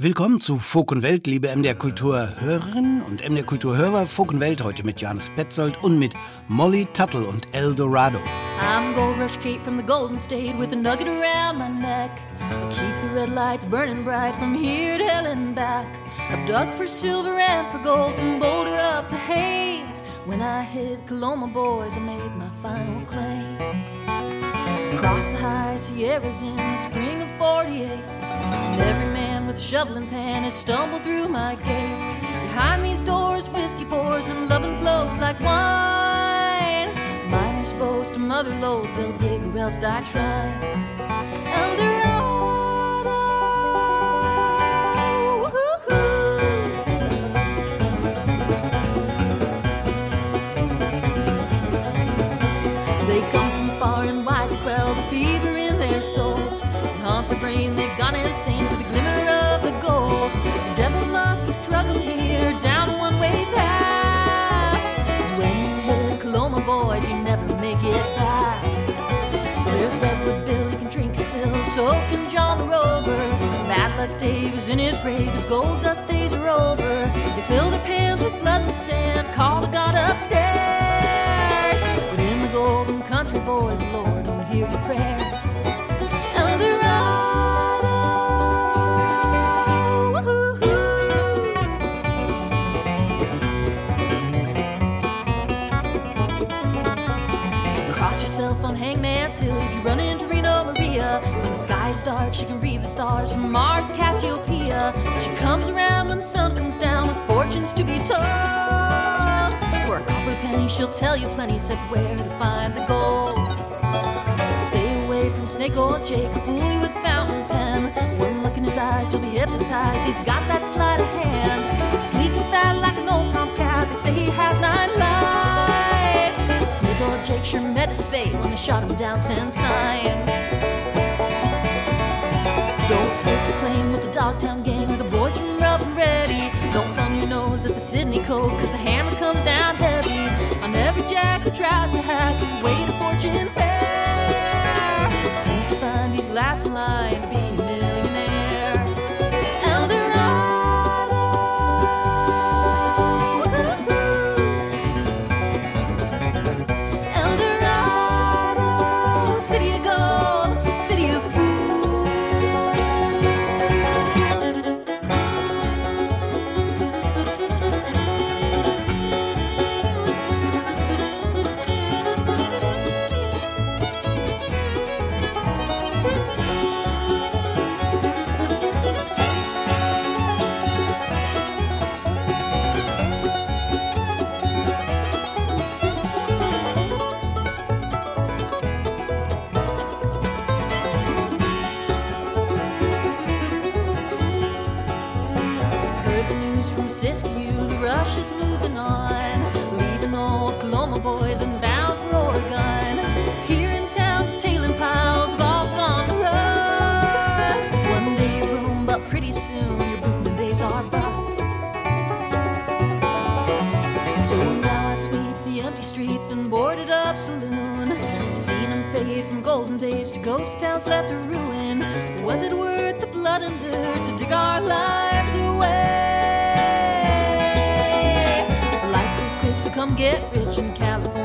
Willkommen zu Folk und Welt, liebe MDR Kultur Hörerinnen und MDR Kultur Hörer. Folk und Welt heute mit Johannes Petzold und mit Molly Tuttle und El Dorado. I'm Gold Rush Kate from the Golden State with a nugget around my neck. It keeps the red lights burning bright from here to hell and back. I've dug for silver and for gold from Boulder up to Hayes. When I hit Coloma, boys, I made my final claim. Across the high Sierras in the spring of 48. And every man with a shovel and pan has stumbled through my gates. Behind these doors, whiskey pours and loving flows like wine. Miners boast of mother loads, they'll dig or else die trying. Eldorado, Luck in his grave, his gold dust days are over. They fill their pans with blood and sand, call the God upstairs. But in the golden country, boys, the Lord don't hear your prayers. Sky's dark, she can read the stars from Mars to Cassiopeia. She comes around when the sun comes down with fortunes to be told. For a copper penny, she'll tell you plenty, except where to find the gold. Stay away from Snake Oil Jake, fool you with fountain pen. One look in his eyes, you'll be hypnotized. He's got that sleight of hand. Sleek and fat like an old tomcat. They say he has nine lives. Snake Oil Jake sure met his fate when they shot him down ten times. Don't stake the claim with the Dogtown gang or the boys from Rough and Ready. Don't thumb your nose at the Sydney Code, cause the hammer comes down heavy on every jack who tries to hack his way to fortune fair. Comes to find he's last in line ghost towns left to ruin. Was it worth the blood and dirt to dig our lives away? Life goes quick, so come get rich in California.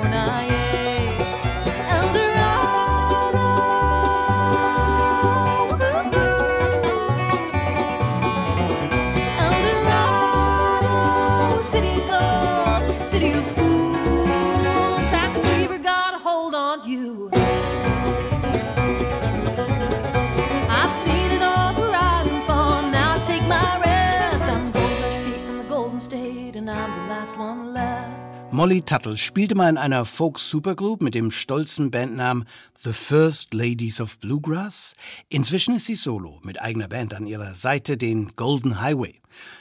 Molly Tuttle spielte mal in einer Folk-Supergroup mit dem stolzen Bandnamen The First Ladies of Bluegrass. Inzwischen ist sie solo mit eigener Band an ihrer Seite, den Golden Highway.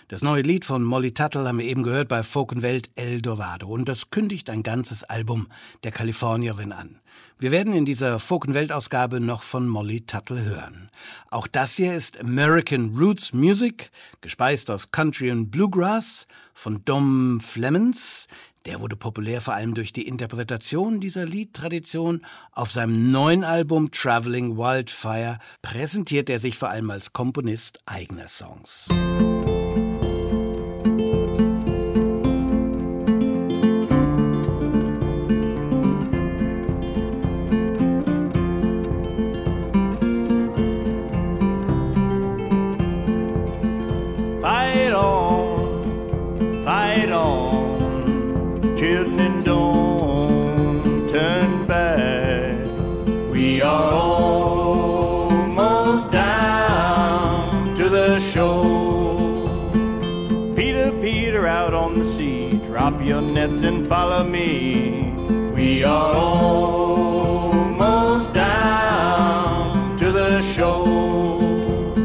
Das neue Lied von Molly Tuttle haben wir eben gehört bei Folk und Welt El Dorado und das kündigt ein ganzes Album der Kalifornierin an. Wir werden in dieser Folk und Welt Ausgabe noch von Molly Tuttle hören. Auch das hier ist American Roots Music, gespeist aus Country und Bluegrass von Dom Flemons. Der wurde populär vor allem durch die Interpretation dieser Liedtradition. Auf seinem neuen Album Traveling Wildfire präsentiert er sich vor allem als Komponist eigener Songs. Drop nets and follow me. We are almost down to the shore.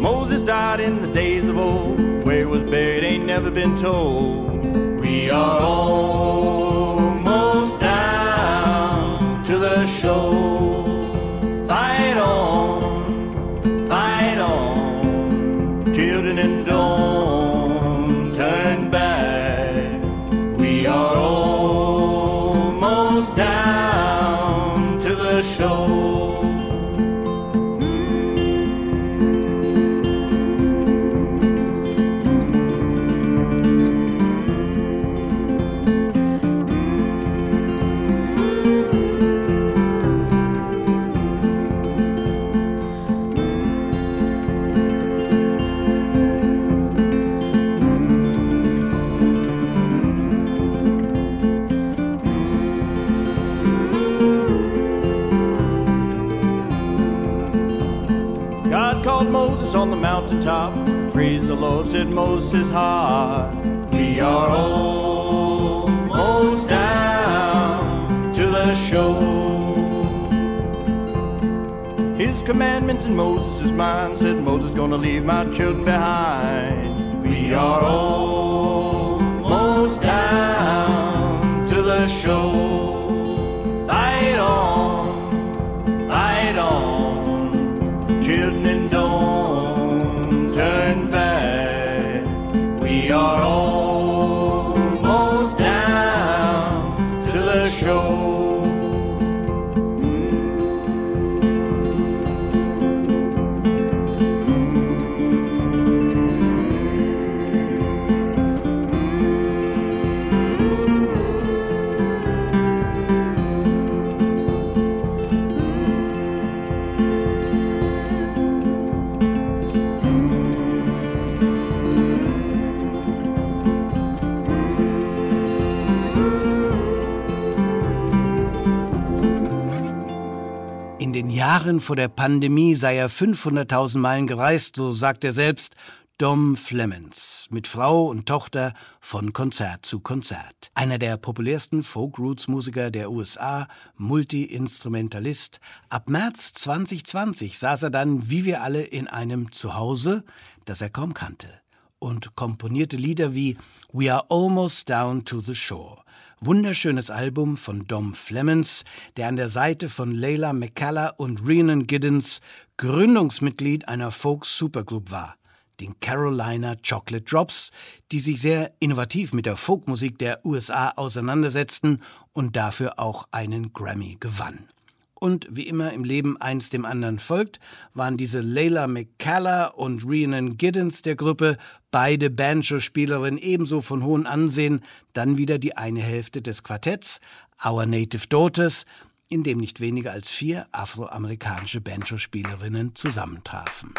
Moses died in the days of old. Where he was buried ain't never been told. We are almost Lord, said Moses' heart. We are almost down to the shore. His commandments in Moses' mind said Moses gonna leave my children behind. We are almost down to the shore. Jahren vor der Pandemie sei er 500.000 Meilen gereist, so sagt er selbst, Dom Flemens, mit Frau und Tochter von Konzert zu Konzert. Einer der populärsten Folk-Roots-Musiker der USA, Multi-Instrumentalist. Ab März 2020 saß er dann, wie wir alle, in einem Zuhause, das er kaum kannte, und komponierte Lieder wie We Are Almost Down to the Shore wunderschönes Album von Dom Flemens, der an der Seite von Leila McCullough und Rhiannon Giddens Gründungsmitglied einer Folk-Supergroup war, den Carolina Chocolate Drops, die sich sehr innovativ mit der Folkmusik der USA auseinandersetzten und dafür auch einen Grammy gewann und wie immer im Leben eins dem anderen folgt, waren diese Layla McCalla und Rhiannon Giddens der Gruppe, beide Banjo-Spielerinnen ebenso von hohem Ansehen, dann wieder die eine Hälfte des Quartetts, Our Native Daughters, in dem nicht weniger als vier afroamerikanische Banjo-Spielerinnen zusammentrafen.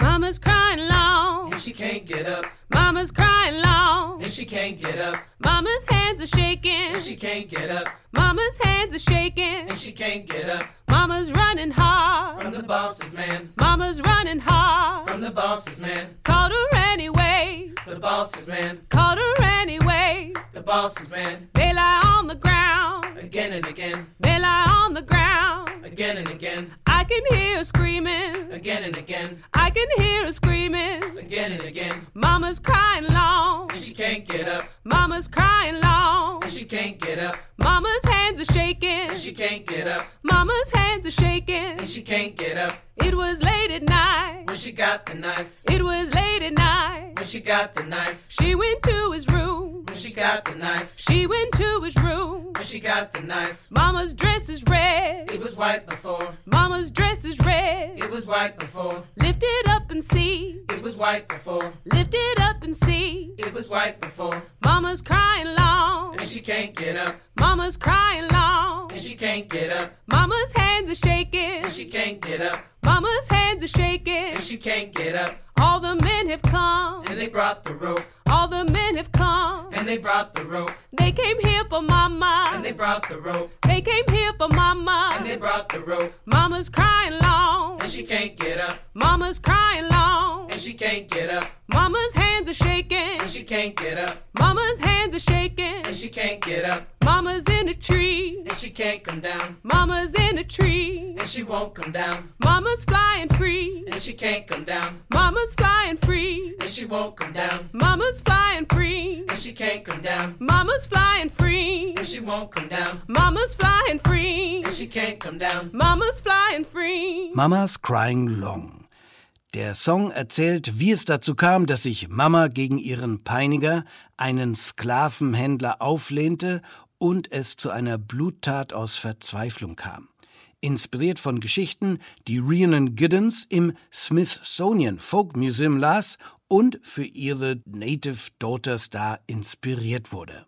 Mama's crying long, and she can't get up. Mama's crying long, and she can't get up. Mama's hands are shaking, and she can't get up. Mama's hands are shaking, and she can't get up. Mama's running hard from the boss's man. Mama's running hard from the boss's man. Called her anyway. The boss's man. Called her anyway. The boss's man. They lie on the ground again and again. They lie on the ground again and again. I can hear her screaming again and again. I can hear her screaming again and again. Mama's crying long and she can't get up, Mama's crying long. She can't get up, Mama's hands are shaking. she can't get up, Mama's hands are shaking. and she can't get up. It was late at night. When she got the knife, It was late at night. when she got the knife, She went to his room. when she got the knife, She went to his room. when she got the knife. Mama's dress is red. It was white before, Mama's dress is red. it was white before, Lift it up and see. it was white before, Lift it up and see. it was white before, Mama's crying long. and she can't get up, Mama's crying long. and she can't get up, Mama's hands are shaking. and she can't get up, Mama's hands are shaking. and she can't get up. All the men have come. And they brought the rope, All the men have come. and they brought the rope, They came here for mama. and they brought the rope, They came here for mama. and they brought the rope, Mama's crying long. and she can't get up, Mama's crying long. and she can't get up, Mama's hands are shaking. And she can't get up, Mama's hands are shaking. and she can't get up, Mama's in a tree. and she can't come down, Mama's in a tree. and she won't come down, Mama's flying free. and she can't come down, Mama's flying free. and she won't come down, Mama's flying free. and she can't come down, Mama's flying free. and she won't come down, Mama's flying free. and she can't come down. Mama's flying free. Mama's Crying Long. Der Song erzählt, wie es dazu kam, dass sich Mama gegen ihren Peiniger, einen Sklavenhändler, auflehnte und es zu einer Bluttat aus Verzweiflung kam. Inspiriert von Geschichten, die Rhiannon Giddens im Smithsonian Folk Museum las und für ihre Native Daughters da inspiriert wurde.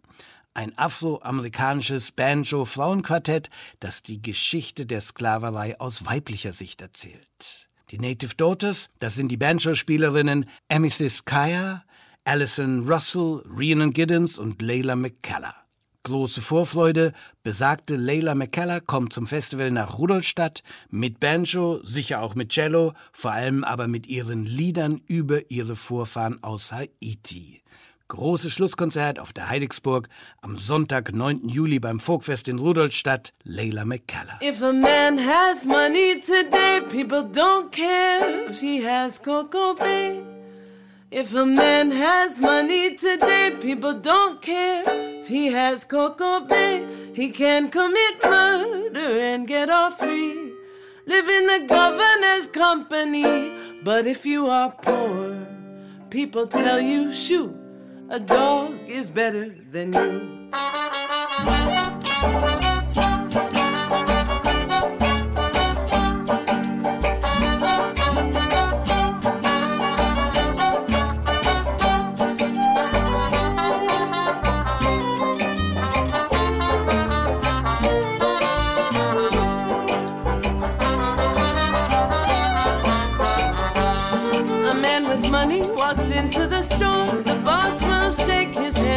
Ein afroamerikanisches Banjo-Frauenquartett, das die Geschichte der Sklaverei aus weiblicher Sicht erzählt. Die Native Daughters, das sind die Banjo-Spielerinnen Amethyst Kaya, Alison Russell, Rhiannon Giddens und Layla McKellar. Große Vorfreude, besagte Layla McKellar kommt zum Festival nach Rudolstadt mit Banjo, sicher auch mit Cello, vor allem aber mit ihren Liedern über ihre Vorfahren aus Haiti. Großes Schlusskonzert auf der Heidigsburg am Sonntag, 9. Juli beim Folkfest in Rudolstadt, Layla McKellar. If a man has money today, people don't care if he has Coco Bay. If a man has money today, people don't care if he has Coco Bay. He can commit murder and get off free. Live in the governor's company. But if you are poor, people tell you, shoot, a dog is better than you.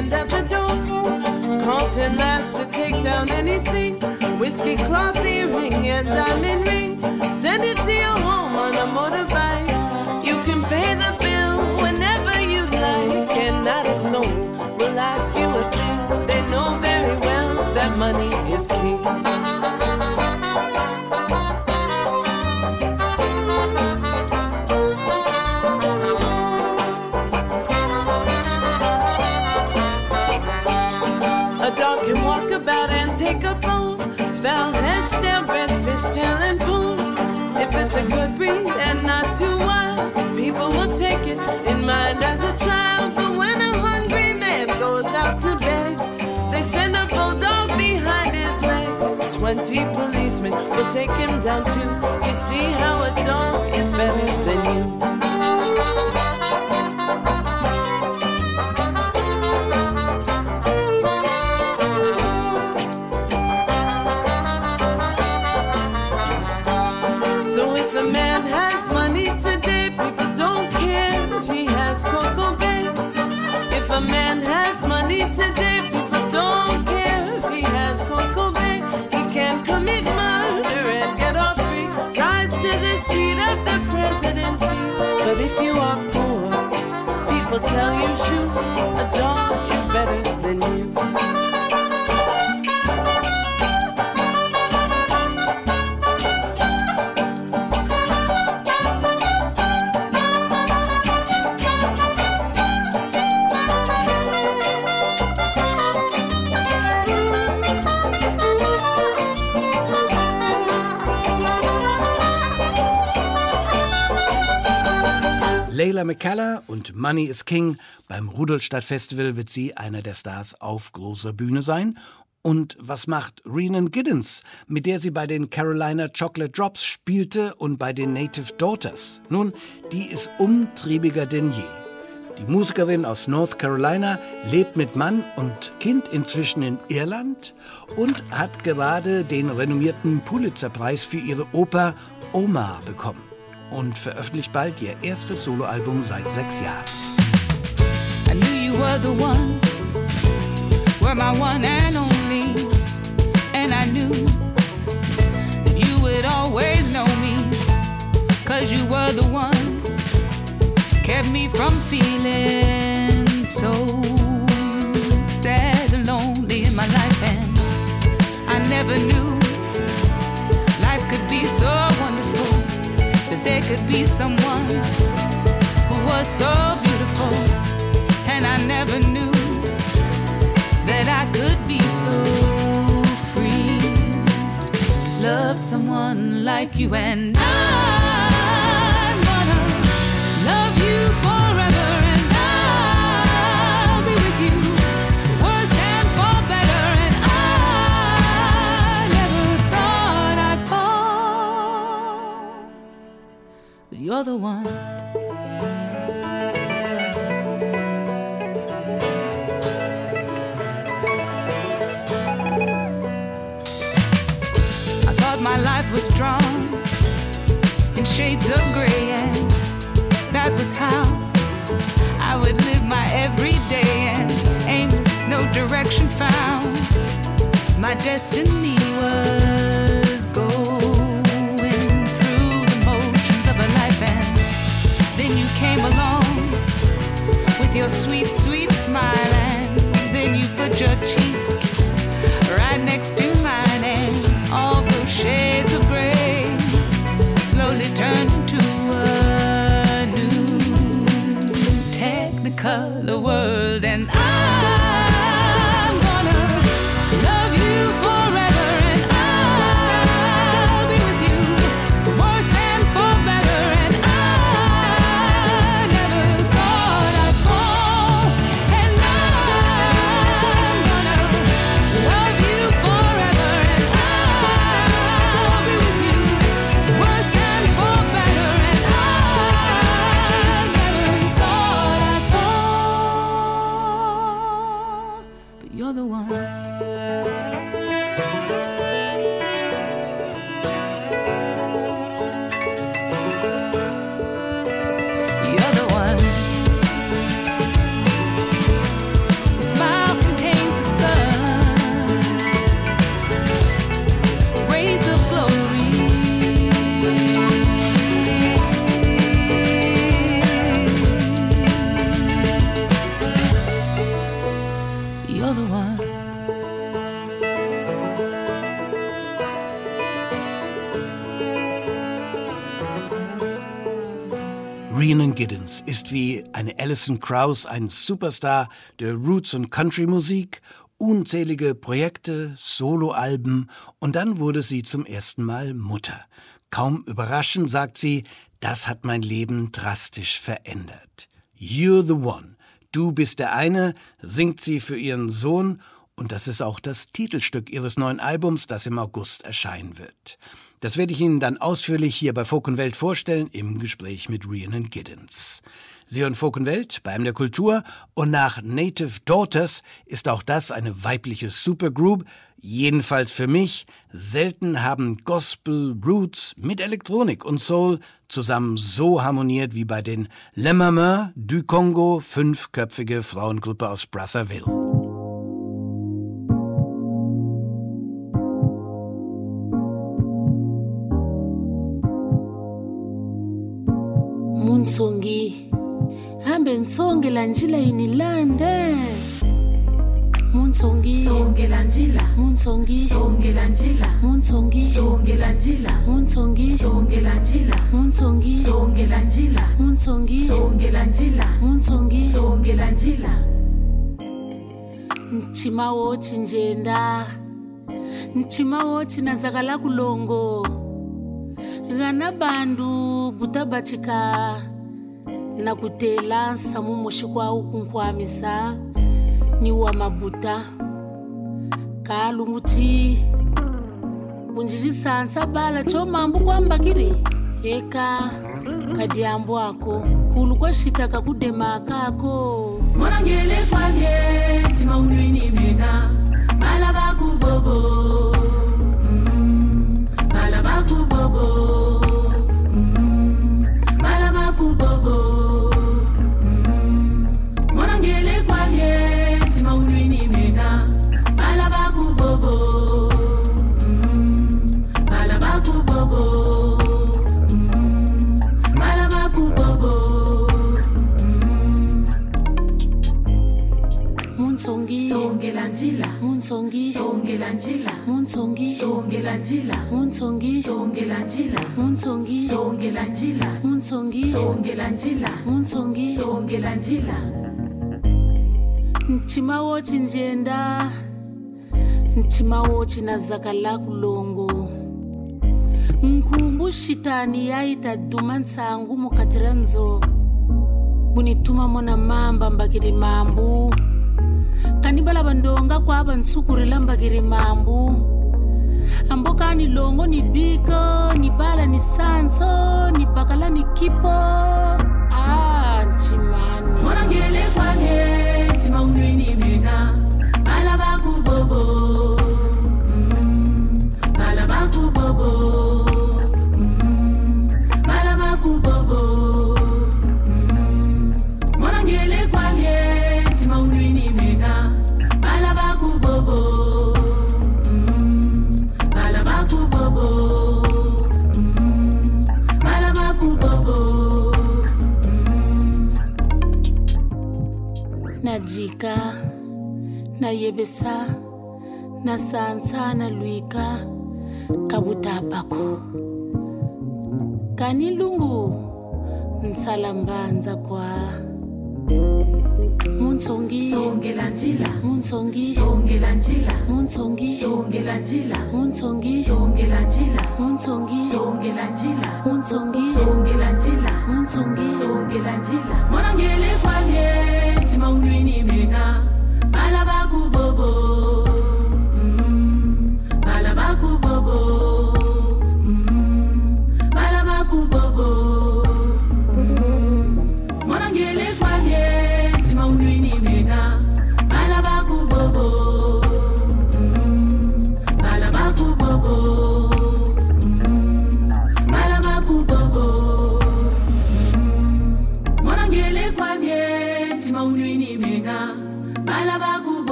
Hand at the door. Ten lads to take down anything. Whiskey cloth earring and diamond ring. Send it to your home on a motorbike. You can pay the bill whenever you like. And not a soul will ask you a thing. They know very well that money is king. About and take a bone. Foul head, bread, fish tail, and bone. If it's a good breed and not too wild, people will take it in mind as a child. But when a hungry man goes out to bed, they send a bulldog behind his leg. Twenty policemen will take him down too. You see how a dog is better than you. Leyla McCalla und Money is King Beim Rudolstadt Festival wird sie einer der Stars auf großer Bühne sein. Und was macht Renan Giddens, mit der sie bei den Carolina Chocolate Drops spielte und bei den Native Daughters? Nun, die ist umtriebiger denn je. Die Musikerin aus North Carolina lebt mit Mann und Kind inzwischen in Irland und hat gerade den renommierten Pulitzerpreis für ihre Oper Oma bekommen und veröffentlicht bald ihr erstes Soloalbum seit sechs Jahren. Were the one, were my one and only. And I knew that you would always know me, cause you were the one, kept me from feeling so sad and lonely in my life. And I never knew life could be so wonderful, that there could be someone who was so beautiful and I never knew that I could be so free. Love someone like you and I'm gonna love you was drawn in shades of gray, and that was how I would live my everyday and aimless, no direction found. My destiny was going through the motions of a life, and then you came along with your sweet, sweet smile, and then you put your cheek Alison Krauss ein Superstar der Roots- und Country-Musik, unzählige Projekte, Soloalben und dann wurde sie zum ersten Mal Mutter. Kaum überraschend sagt sie, das hat mein Leben drastisch verändert. You're the one. Du bist der eine, singt sie für ihren Sohn und das ist auch das Titelstück ihres neuen Albums, das im August erscheinen wird. Das werde ich Ihnen dann ausführlich hier bei Folk und Welt vorstellen im Gespräch mit Rhiannon Giddens. Sie hören Folk und Welt bei der Kultur und nach Native Daughters ist auch das eine weibliche Supergroup, jedenfalls für mich. Selten haben Gospel, Roots mit Elektronik und Soul zusammen so harmoniert wie bei den Le Mamas du Congo, fünfköpfige Frauengruppe aus Brazzaville. munsongi hambe ntsonge la njila inilande. Munsongi Songela njila, munsongi songela njila, munsongi songela njila, munsongi songela njila, munsongi songela njila, munsongi songela njila, munsongi songela njila. mtima wothi njenda. Mtima wothi nazakala kulongo. Ngana bandu butabachika na kutela nsamu muxikwau kunkwamisa ni wa mabuta. Kalunguti bunjixisansa bala co mambu kwambakiri eka kadiambu ako kulu kwa xitaka kudema kako. Morangele kwamye tima unwini menga Malaba Songela njila. Muntsongi Songela njila. Muntsongi Songela njila. Muntsongi Songela njila. Muntsongi Songela njila. Muntsongi Songela njila. Mtima wochinjenda mtima wochina zaka la kulongo. Nkumbu xitani yaita duma ntsangu mukati ra ndzo bunituma mona mamba mbakiri mambu kani balava ndonga kwava ntsukurila mbakiri mambu. Ambokani longo ni biko ni bala ni sanso ni bakala ni kipo. Ah, A ncimani Morangele kwamye tima unwini menga Malaba kubobo najika nayebesa nasansa na luika kabutapako kani lungu nsalambanza kwa? Muntsongi Songela njila muntsongi Songela njila muntsongi Songela njila muntsongi Songela njila muntsongi Songela njila muntsongi Songela njila muntsongi. Songela njila kwamye tima unwini menga Malaba kubobo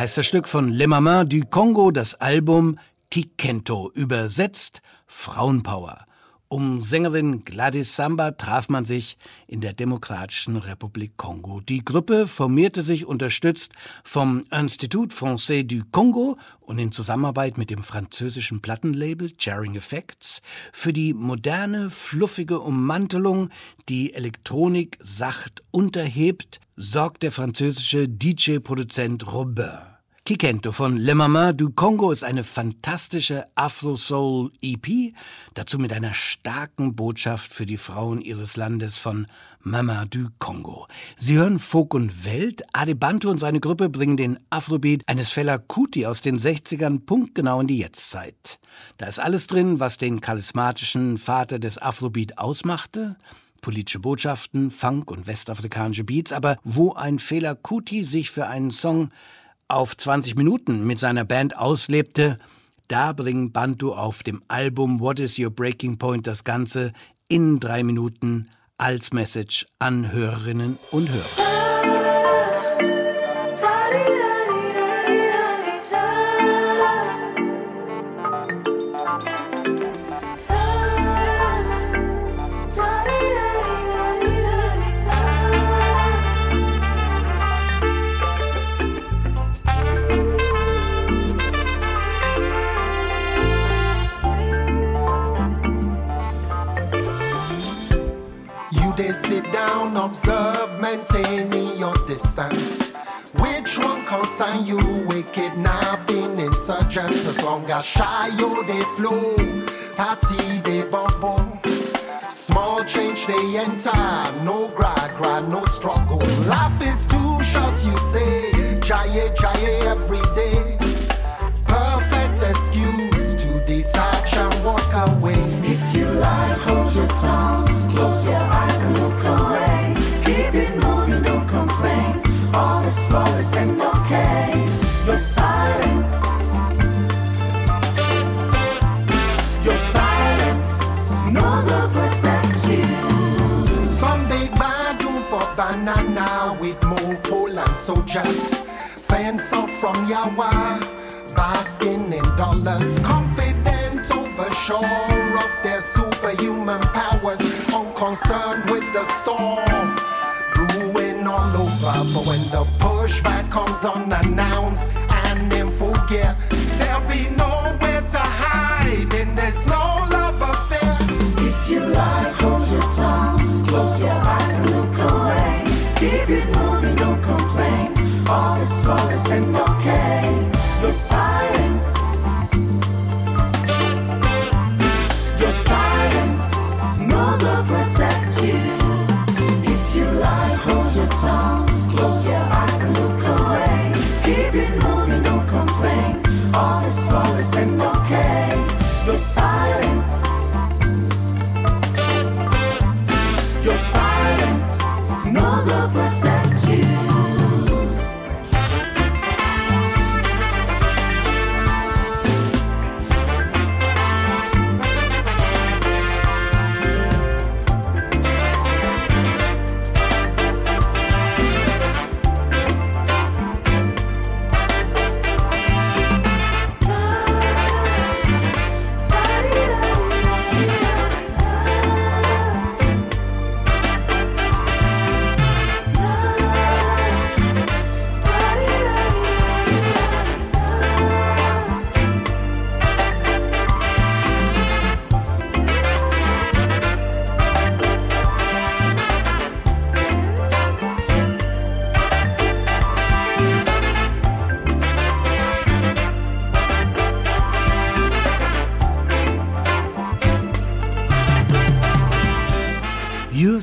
heißt das Stück von Le Maman du Congo, das Album Kikento, übersetzt Frauenpower. Um Sängerin Gladys Samba traf man sich in der Demokratischen Republik Kongo. Die Gruppe formierte sich unterstützt vom Institut Français du Congo und in Zusammenarbeit mit dem französischen Plattenlabel Charing Effects für die moderne, fluffige Ummantelung, die Elektronik sacht unterhebt, sorgt der französische DJ-Produzent Robin. Kikento von Le Maman du Congo ist eine fantastische Afro-Soul-EP, dazu mit einer starken Botschaft für die Frauen ihres Landes von Mama du Congo. Sie hören Folk und Welt. Adebanto und seine Gruppe bringen den Afrobeat eines Fela Kuti aus den 60ern punktgenau in die Jetztzeit. Da ist alles drin, was den charismatischen Vater des Afrobeat ausmachte politische Botschaften, Funk und westafrikanische Beats, aber wo ein Fela Kuti sich für einen Song auf 20 Minuten mit seiner Band auslebte, da bringen Bantu auf dem Album What is Your Breaking Point das Ganze in drei Minuten als Message an Hörerinnen und Hörer. Observe, maintaining your distance. Which one concern you? We kidnapping insurgents as long as shy they flow. Party they bubble. Small change they enter. No gra gra, no struggle. Life is too short, you say. Jaye jaye every from Yawa, basking in dollars. Confident over shore of their superhuman powers. Unconcerned with the storm. Brewing all over. But when the pushback comes unannounced and in full gear, there'll be nowhere to hide. And there's no love affair. If you like, hold your tongue, close your eyes and look away. Keep it moving, don't complain. All is flawless and okay.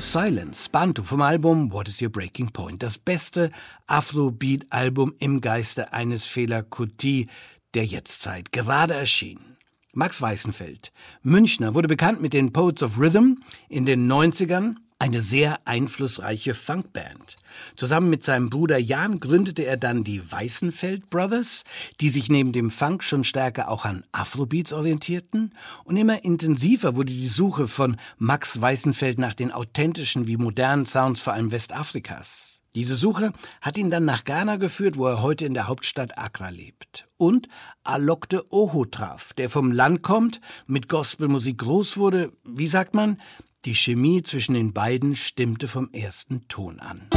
Silence, Bantu vom Album What is Your Breaking Point? Das beste Afrobeat-Album im Geiste eines Fehler Kuti der Jetztzeit, gerade erschienen. Max Weißenfeld, Münchner, wurde bekannt mit den Poets of Rhythm in den 90ern, eine sehr einflussreiche Funkband. Zusammen mit seinem Bruder Jan gründete er dann die Weißenfeld Brothers, die sich neben dem Funk schon stärker auch an Afrobeats orientierten. Und immer intensiver wurde die Suche von Max Weißenfeld nach den authentischen wie modernen Sounds vor allem Westafrikas. Diese Suche hat ihn dann nach Ghana geführt, wo er heute in der Hauptstadt Accra lebt. Und Alokte Oho traf, der vom Land kommt, mit Gospelmusik groß wurde, wie sagt man, die Chemie zwischen den beiden stimmte vom ersten Ton an.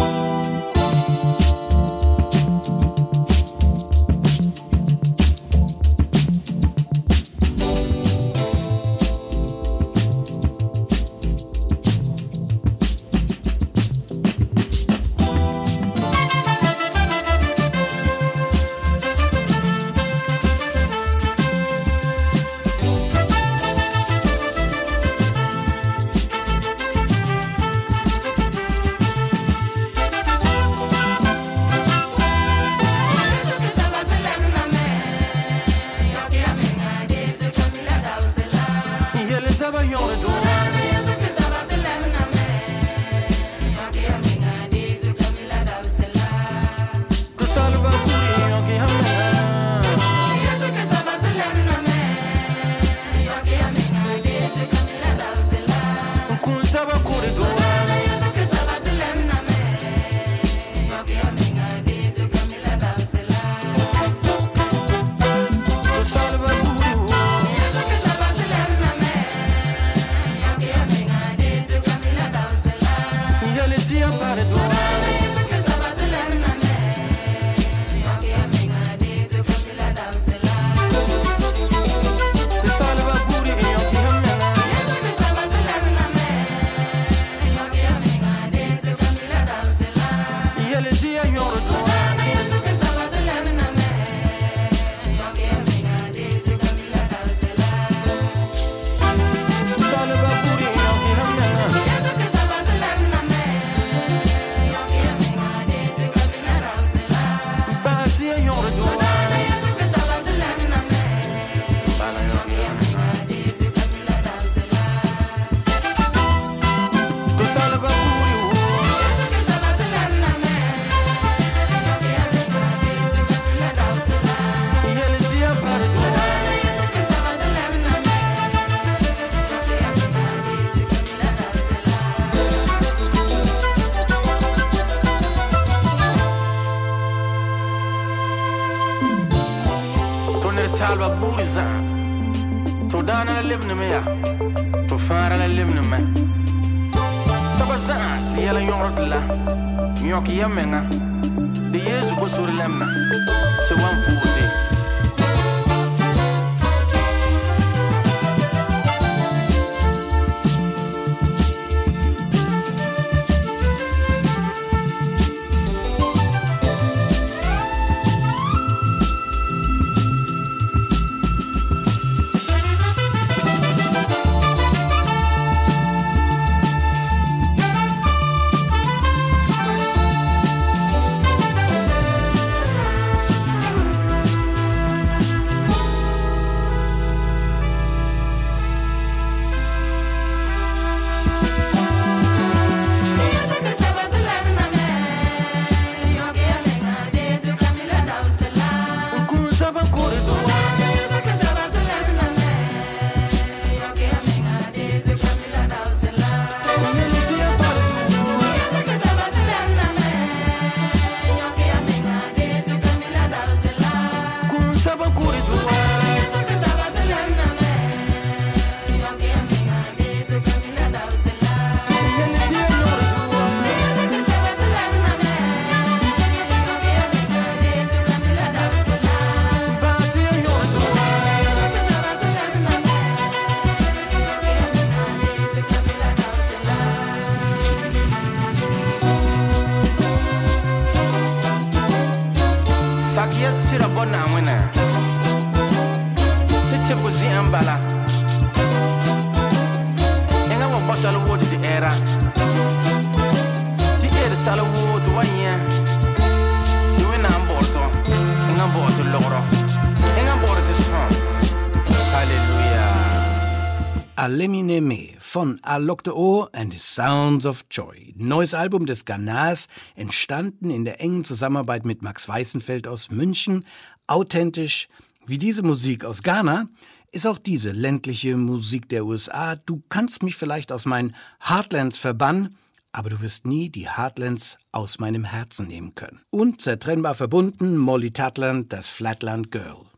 Von Alokte O and Sounds of Joy. Neues Album des Ghanars, entstanden in der engen Zusammenarbeit mit Max Weißenfeld aus München. Authentisch wie diese Musik aus Ghana ist auch diese ländliche Musik der USA. Du kannst mich vielleicht aus meinen Heartlands verbannen, aber du wirst nie die Heartlands aus meinem Herzen nehmen können. Unzertrennbar verbunden Molly Tutland, das Flatland Girl.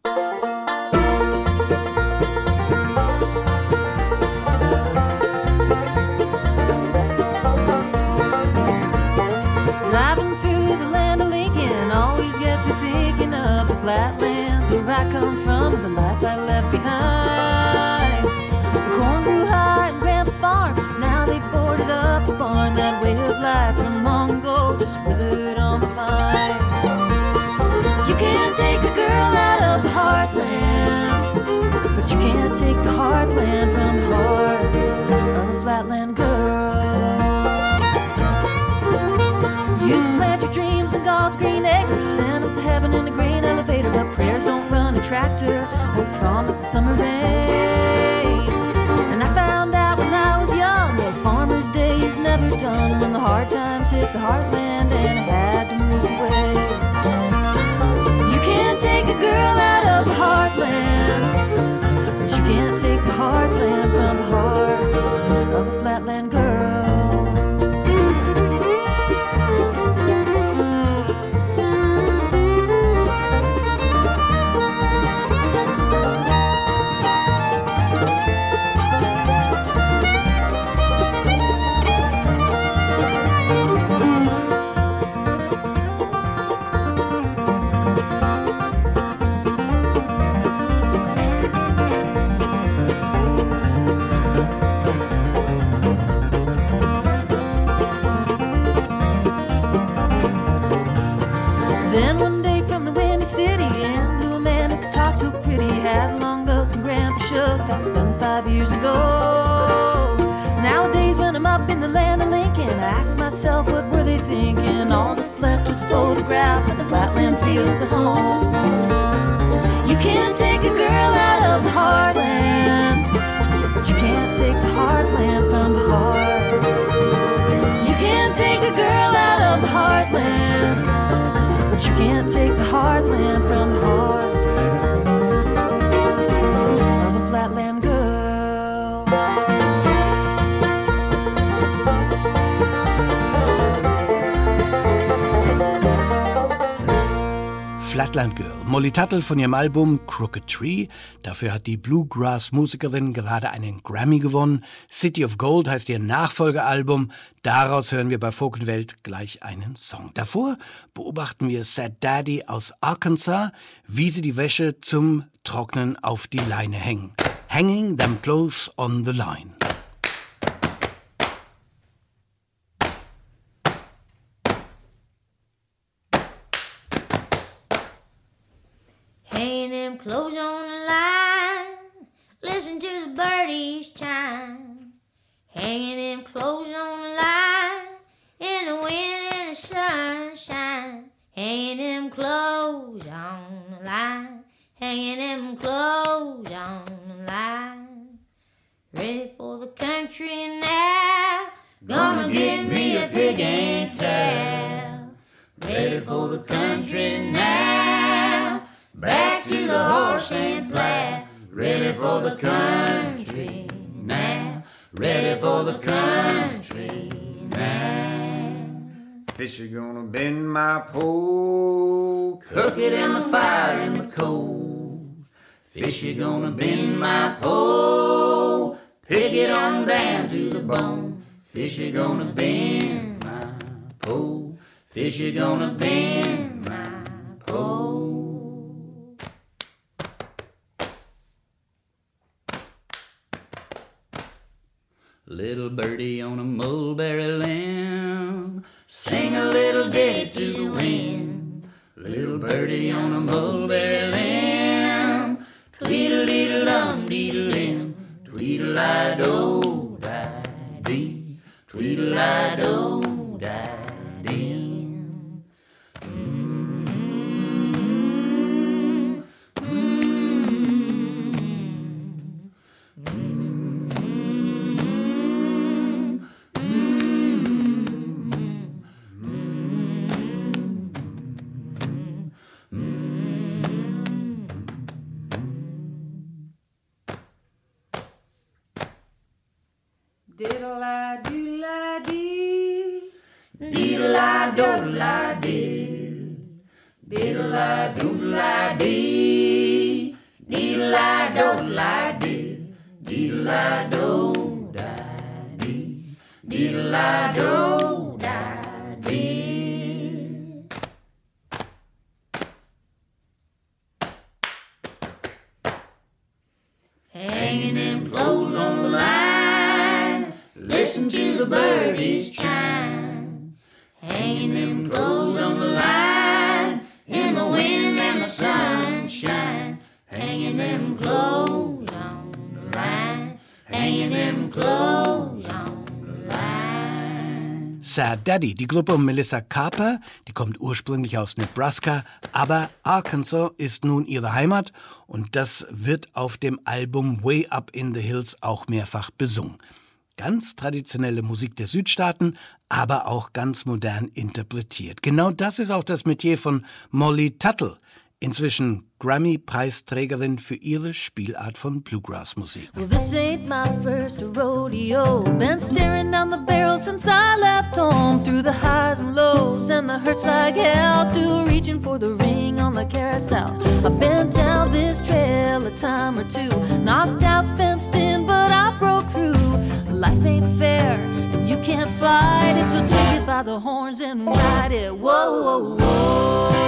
Life from long ago just withered on the vine. You can't take a girl out of the heartland, but you can't take the heartland from the heart of a flatland girl. You can plant your dreams in God's green acres, send them to heaven in a grain elevator, but prayers don't run a tractor or promise a summer rain. Is never done when the hard times hit the heartland and I had to move away. You can't take a girl out of the heartland, but you can't take the heartland from the heart of a flatland girl. Five years ago. Nowadays, when I'm up in the land of Lincoln, I ask myself, what were they thinking? All that's left is a photograph of the flatland fields at home. You can't take a girl out of the heartland, but you can't take the heartland from the heart. You can't take a girl out of the heartland. But you can't take the heartland from the heart Flatland Girl, Molly Tuttle von ihrem Album Crooked Tree. Dafür hat die Bluegrass-Musikerin gerade einen Grammy gewonnen. City of Gold heißt ihr Nachfolgealbum. Daraus hören wir bei Folkenwelt gleich einen Song. Davor beobachten wir Sad Daddy aus Arkansas, wie sie die Wäsche zum Trocknen auf die Leine hängen. Hanging them clothes on the line. The country now. Gonna get me a pig and cow. Ready for the country now. Back to the horse and plow. Ready for the country now. Ready for the country now. Fish are gonna bend my pole, cook it in the fire in the cold. Fish are gonna bend my pole, pick it on down to the bone. Fish are gonna bend my pole, fish are gonna bend my pole. Little birdie on a mulberry limb, sing a little ditty to the wind. Little birdie on a mulberry Diddle I do la dee. Diddle I do la dee. Diddle I do la dee. Diddle I do la dee. Diddle I do da dee. Diddle I do da dee. Sad Daddy, die Gruppe Melissa Carper, die kommt ursprünglich aus Nebraska, aber Arkansas ist nun ihre Heimat und das wird auf dem Album Way Up in the Hills auch mehrfach besungen. Ganz traditionelle Musik der Südstaaten, aber auch ganz modern interpretiert. Genau das ist auch das Metier von Molly Tuttle, inzwischen Grammy-Preisträgerin für ihre Spielart von Bluegrass-Musik. Well, this ain't my first rodeo. Been staring down the barrel since I left home. Through the highs and lows and the hurts like hell. Still reaching for the ring on the carousel. I've been down this trail a time or two. Knocked out, fenced in, but I broke through. Life ain't fair, and you can't fight it. So take it by the horns and ride it. Whoa, whoa, whoa.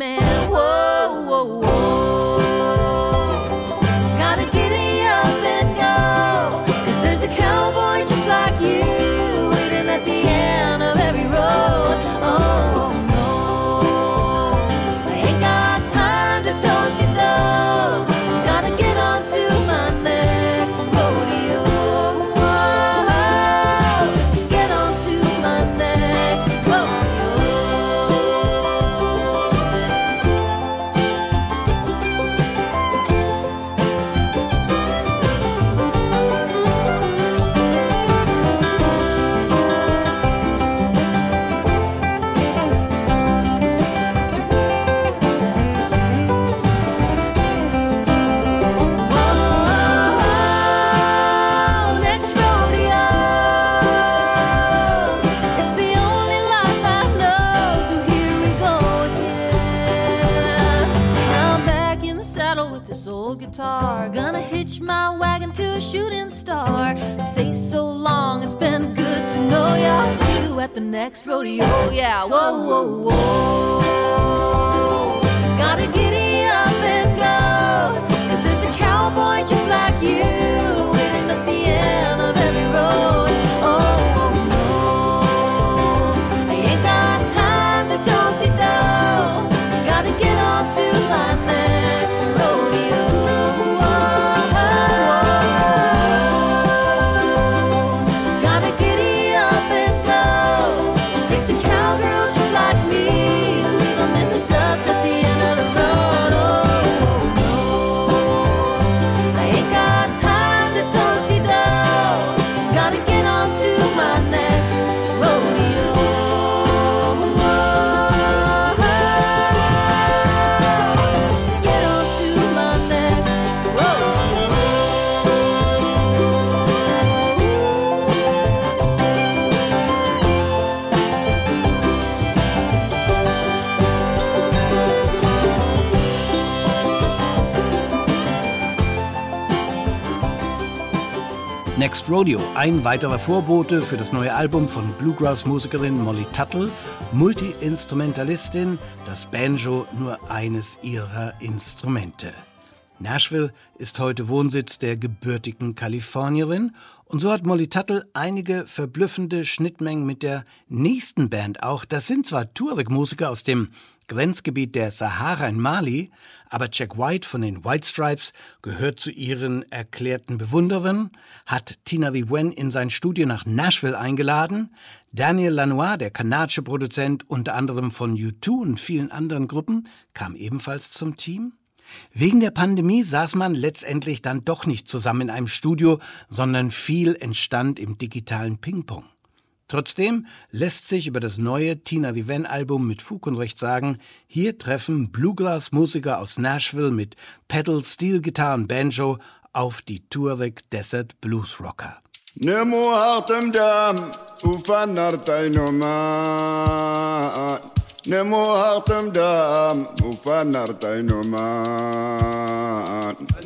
Man. Whoa, next rodeo, yeah. Whoa, whoa, whoa. Rodeo, ein weiterer Vorbote für das neue Album von Bluegrass-Musikerin Molly Tuttle, Multi-Instrumentalistin, das Banjo nur eines ihrer Instrumente. Nashville ist heute Wohnsitz der gebürtigen Kalifornierin und so hat Molly Tuttle einige verblüffende Schnittmengen mit der nächsten Band auch. Das sind zwar Tuareg-Musiker aus dem Grenzgebiet der Sahara in Mali, aber Jack White von den White Stripes gehört zu ihren erklärten Bewunderern, hat Tina Lee Wen in sein Studio nach Nashville eingeladen, Daniel Lanois, der kanadische Produzent unter anderem von U2 und vielen anderen Gruppen, kam ebenfalls zum Team. Wegen der Pandemie saß man letztendlich dann doch nicht zusammen in einem Studio, sondern viel entstand im digitalen Ping-Pong. Trotzdem lässt sich über das neue Tina Lee Wen Album mit Fug und Recht sagen, hier treffen Bluegrass-Musiker aus Nashville mit Pedal, Steel Guitar und Banjo auf die Tuareg Desert Blues Rocker. نمو هاتم دام وفنر تينوما نمو هاتم دام وفنر تينوما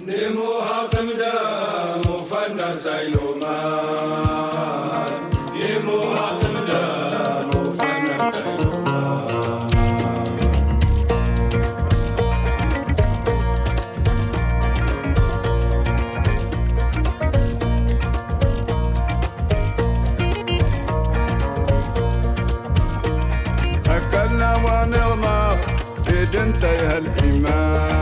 نمو هاتم دام وفنر تينوما عليها الإيمان.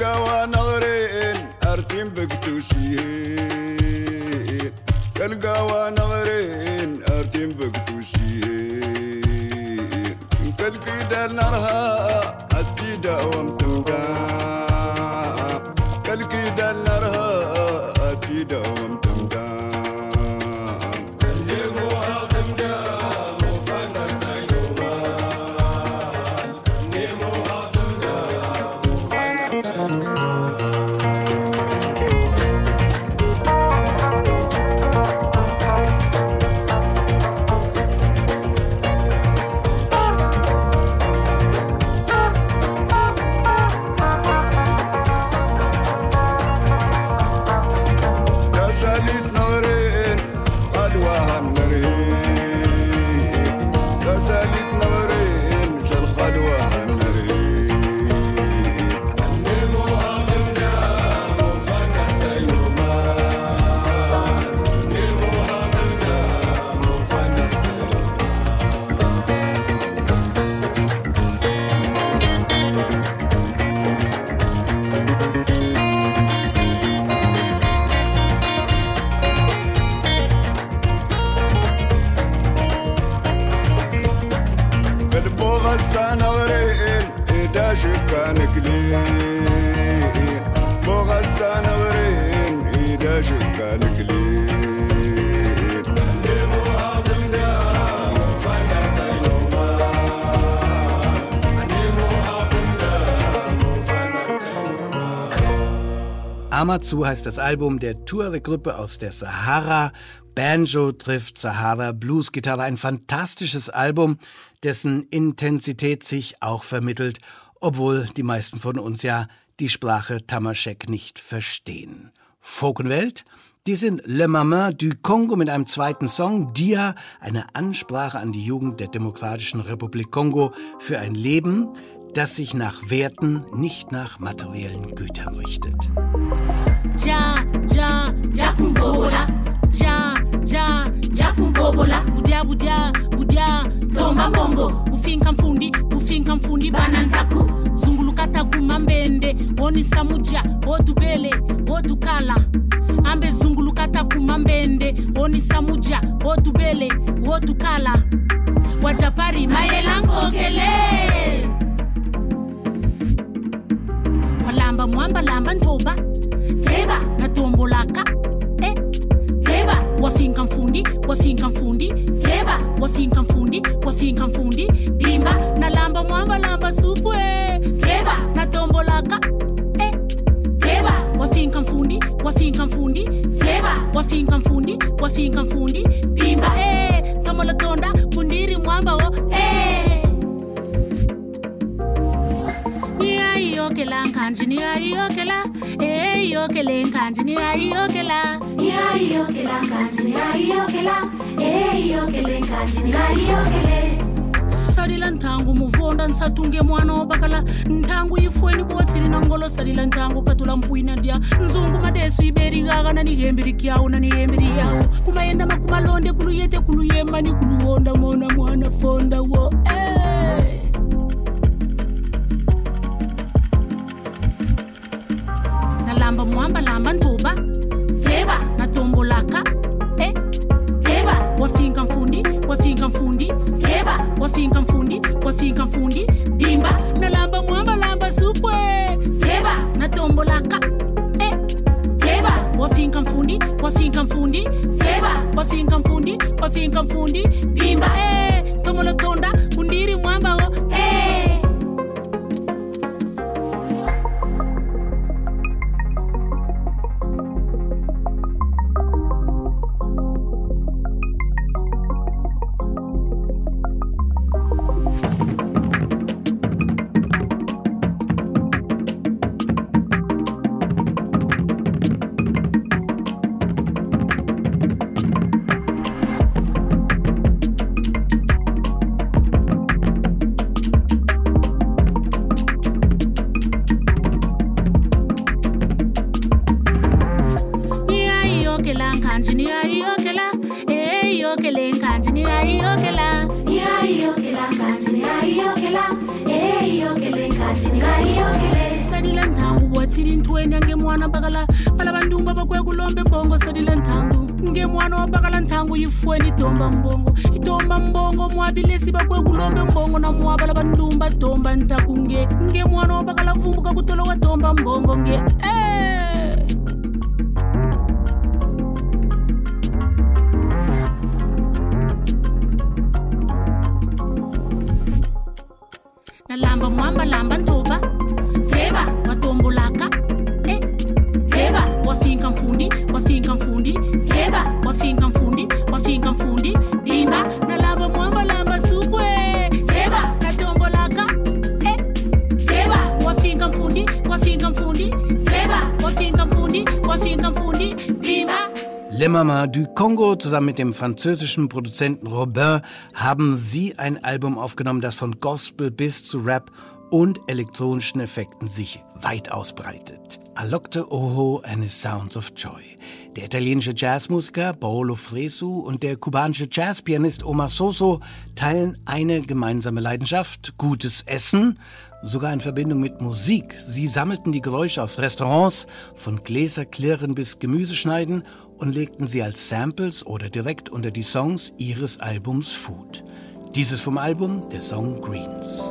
القوانغرين ارتم بكتوشيه Amazu heißt das Album der Tuareg-Gruppe aus der Sahara. Banjo trifft Sahara Blues-Gitarre. Ein fantastisches Album, dessen Intensität sich auch vermittelt, obwohl die meisten von uns ja die Sprache Tamaschek nicht verstehen. Folkenwelt, die sind Le Maman du Kongo mit einem zweiten Song, Dia, eine Ansprache an die Jugend der Demokratischen Republik Kongo für ein Leben, das sich nach Werten, nicht nach materiellen Gütern richtet. Ja ja ja ja jakumbobola budya budya budya tomba mbongo. Bufinka mfundi bufinka mfundi banantaku zungulukata kumambende wonisa muja wotubele wotukala ambe zungulukata kumambende wonisa muja wotubele wotukala wajapari mayelankokele walamba mwamba lamba ntoba. Keba natombolaka wafinka mfundi wafinka mfundi Keba wafinka mfundi wafinka mfundi Bimba. Nalamba mwamba lamba supwe Keba natombolaka eh. Keba wafinka mfundi wafinka mfundi Keba wafinka mfundi wafinka mfundi Bimba eh. Tomola tonda kundiri mwamba wo eh yokela nkhanji ni ayiyokela eyiyokele eh, nkhanji ni ayiyokela iyayiyokela nkhanji ni ayiyokela eyiyokele eh, nkhanji ni ayiyokele salila ntangu muvonda nsatunge mwana obakala ntangu ifweni botsili na ngolo salila ntangu katula mpwina ndya nzungu madesu iberi gaga nanihembiri kyawu nanihembiri yawu kumayendama kumalonde kuluyete kuluyemani kuluwonda mona mwana fonda wo. Mfundi wafinka mfundi keba wafinka mfundi wafinka mfundi bimba nalamba mwamba lamba supwe keba natombolaka eh keba wafinka mfundi wafinka mfundi keba wafinka mfundi wafinka mfundi bimba eh tomolotonda Mama du Kongo zusammen mit dem französischen Produzenten Robin haben sie ein Album aufgenommen, das von Gospel bis zu Rap und elektronischen Effekten sich weit ausbreitet. Alokte Oho and his Sounds of Joy. Der italienische Jazzmusiker Paolo Fresu und der kubanische Jazzpianist Omar Soso teilen eine gemeinsame Leidenschaft, gutes Essen, sogar in Verbindung mit Musik. Sie sammelten die Geräusche aus Restaurants, von Gläserklirren bis Gemüseschneiden und legten sie als Samples oder direkt unter die Songs ihres Albums Food. Dieses vom Album der Song Greens.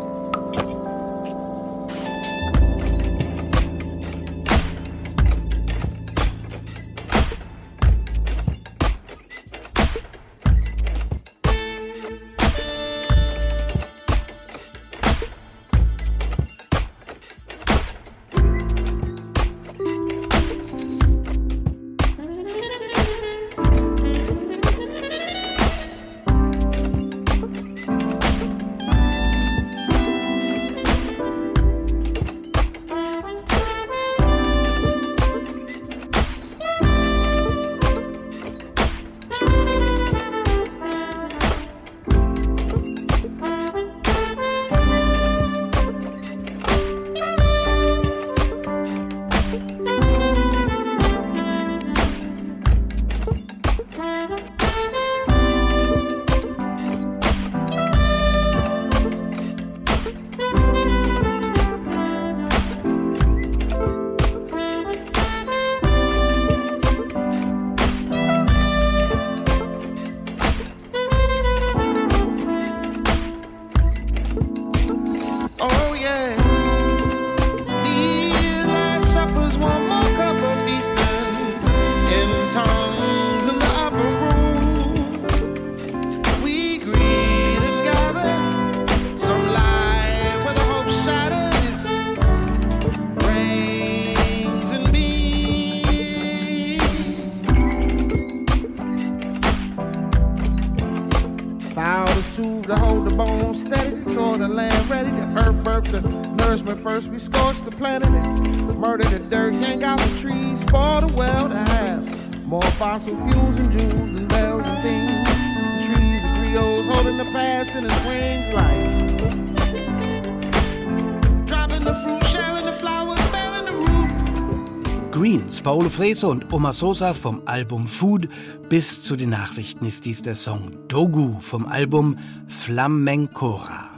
Paulo Freso und Oma Sosa vom Album Food bis zu den Nachrichten ist dies der Song Dogu vom Album Flamencora,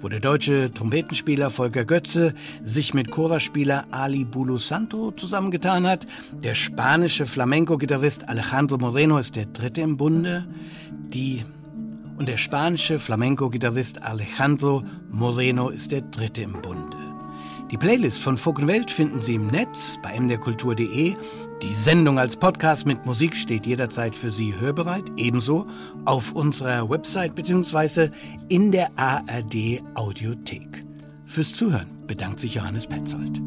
wo der deutsche Trompetenspieler Volker Götze sich mit Chorspieler Ali Bulu Santo zusammengetan hat. Der spanische Flamenco-Gitarrist Alejandro Moreno ist der dritte im Bunde. Die und der spanische Flamenco-Gitarrist Alejandro Moreno ist der dritte im Bunde. Die Playlist von Folk Welt finden Sie im Netz bei mderkultur.de. Die Sendung als Podcast mit Musik steht jederzeit für Sie hörbereit, ebenso auf unserer Website bzw. in der ARD Audiothek. Fürs Zuhören bedankt sich Johannes Petzold.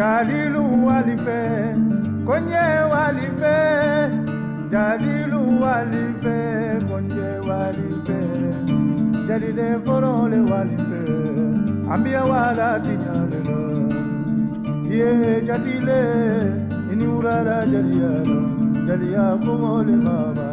Jalilu walife, konye walife, Jalilu walife, konye walife, Jalide forole walife, ambia wala tinyalelo, ye jatile, ini urara jaliana, jalia kumole mama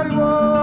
Yamariwo,